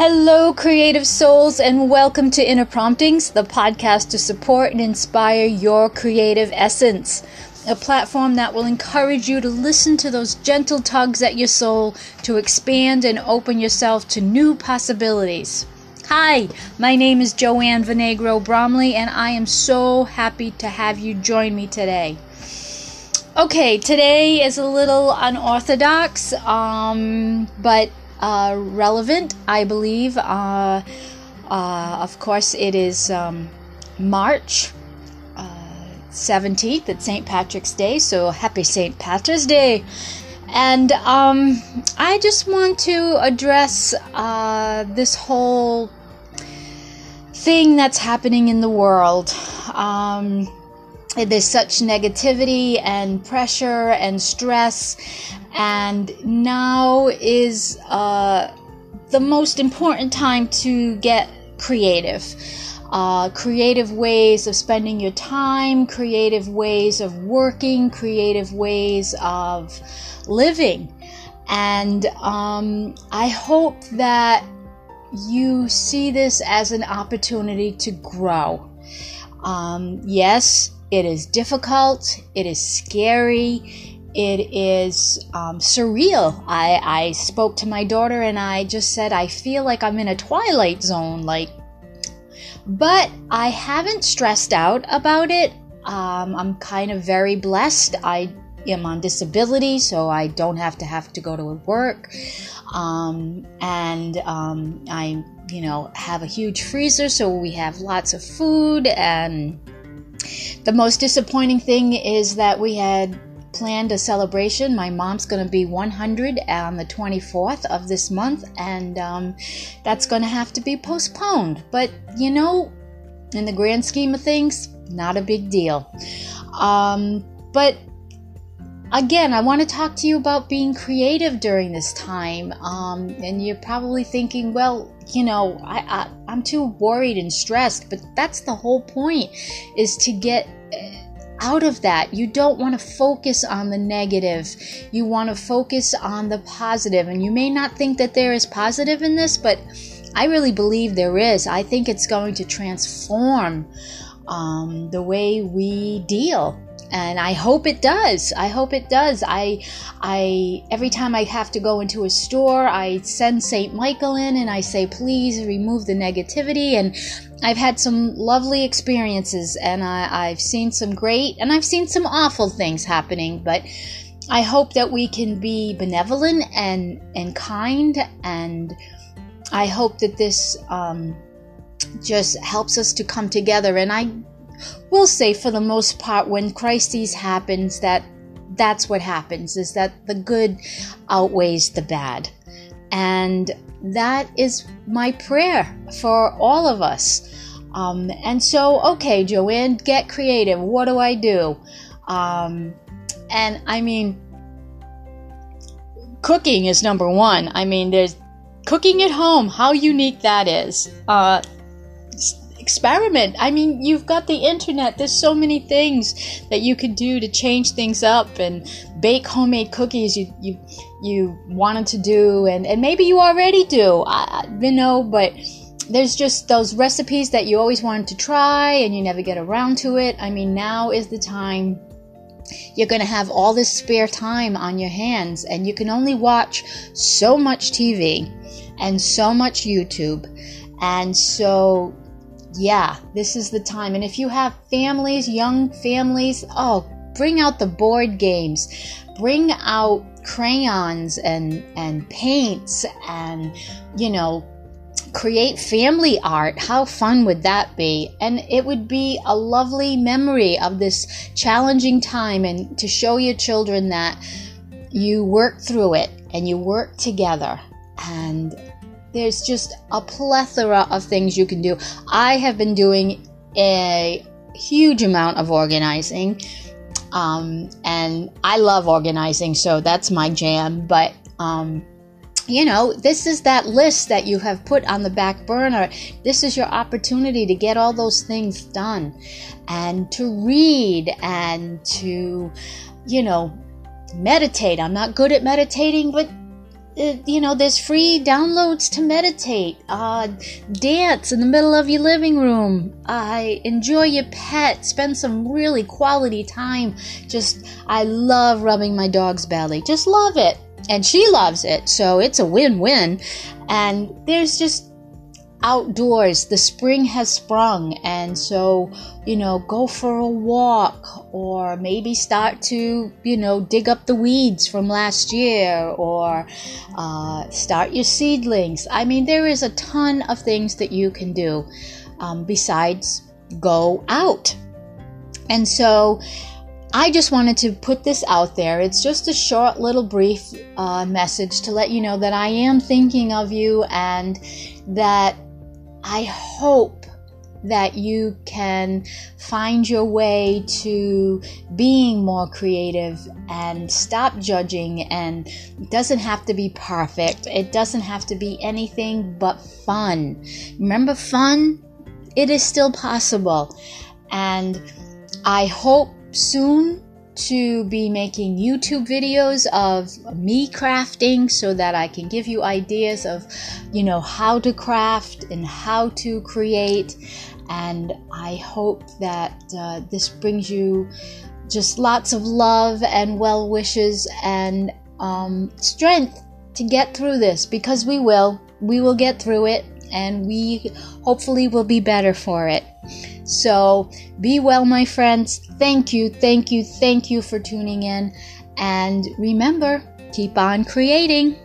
Hello, creative souls, and welcome to Inner Promptings, the podcast to support and inspire your creative essence. A platform that will encourage you to listen to those gentle tugs at your soul to expand and open yourself to new possibilities. Hi, my name is Joanne Venegro Bromley, and I am so happy to have you join me today. Okay, today is a little unorthodox, um, but uh, relevant, I believe. Uh, uh, of course, it is um, March 17th, it's St. Patrick's Day, so happy St. Patrick's Day. And um, I just want to address uh, this whole thing that's happening in the world. Um, there's such negativity and pressure and stress and now is uh, the most important time to get creative. Uh, creative ways of spending your time, creative ways of working, creative ways of living. And um, I hope that you see this as an opportunity to grow. Um, yes, it is difficult, it is scary, it is um, surreal. I, I spoke to my daughter and I just said, I feel like I'm in a twilight zone. Like, but I haven't stressed out about it. Um, I'm kind of very blessed. I am on disability, so I don't have to have to go to work. Um, and um, I, you know, have a huge freezer, so we have lots of food. And the most disappointing thing is that we had planned a celebration. My mom's going to be 100 on the 24th of this month, and um, that's going to have to be postponed. But you know, in the grand scheme of things, not a big deal. Um, but again, I want to talk to you about being creative during this time. Um, and you're probably thinking, well, you know, I, I, I'm too worried and stressed. But that's the whole point, is to get out of that. You don't want to focus on the negative. You want to focus on the positive. And you may not think that there is positive in this, but I really believe there is. I think it's going to transform um, the way we deal and I hope it does. I hope it does. I, I every time I have to go into a store, I send Saint Michael in and I say, please remove the negativity. And I've had some lovely experiences, and I, I've seen some great, and I've seen some awful things happening. But I hope that we can be benevolent and and kind, and I hope that this um, just helps us to come together. And I we'll say for the most part when crises happens that that's what happens is that the good outweighs the bad and that is my prayer for all of us. Um, and so okay joanne get creative. What do i do? Um, and i mean cooking is number one. I mean there's cooking at home how unique that is. Uh, experiment. I mean, you've got the internet. There's so many things that you could do to change things up and bake homemade cookies you you you wanted to do, and and maybe you already do. I, you know, but there's just those recipes that you always wanted to try and you never get around to it. I mean, now is the time you're going to have all this spare time on your hands and you can only watch so much TV and so much YouTube. And so yeah, this is the time. And if you have families, young families, oh, bring out the board games, bring out crayons and and paints and you know create family art. How fun would that be? And it would be a lovely memory of this challenging time and to show your children that you work through it and you work together. And there's just a plethora of things you can do. I have been doing a huge amount of organizing. Um, and I love organizing, so that's my jam. But, um, you know, this is that list that you have put on the back burner. This is your opportunity to get all those things done and to read and to, you know, meditate. I'm not good at meditating, but you know, there's free downloads to meditate, uh, dance in the middle of your living room, uh, enjoy your pet, spend some really quality time. Just, I love rubbing my dog's belly. Just love it. And she loves it. So it's a win win. And there's just outdoors. The spring has sprung, and so, you know, go for a walk or maybe start to, you know, dig up the weeds from last year or uh, start your seedlings. I mean, there is a ton of things that you can do um, besides go out. And so, I just wanted to put this out there. It's just a short, little, brief uh, message to let you know that I am thinking of you and that I hope that you can find your way to being more creative and stop judging and it doesn't have to be perfect. It doesn't have to be anything but fun. Remember fun it is still possible. And i hope soon to be making YouTube videos of me crafting so that I can give you ideas of, you know, how to craft and how to create. And I hope that uh, this brings you just lots of love and well wishes and um, strength to get through this because we will. We will get through it and we hopefully will be better for it. So be well, my friends. Thank you, thank you, thank you for tuning in. And remember, keep on creating.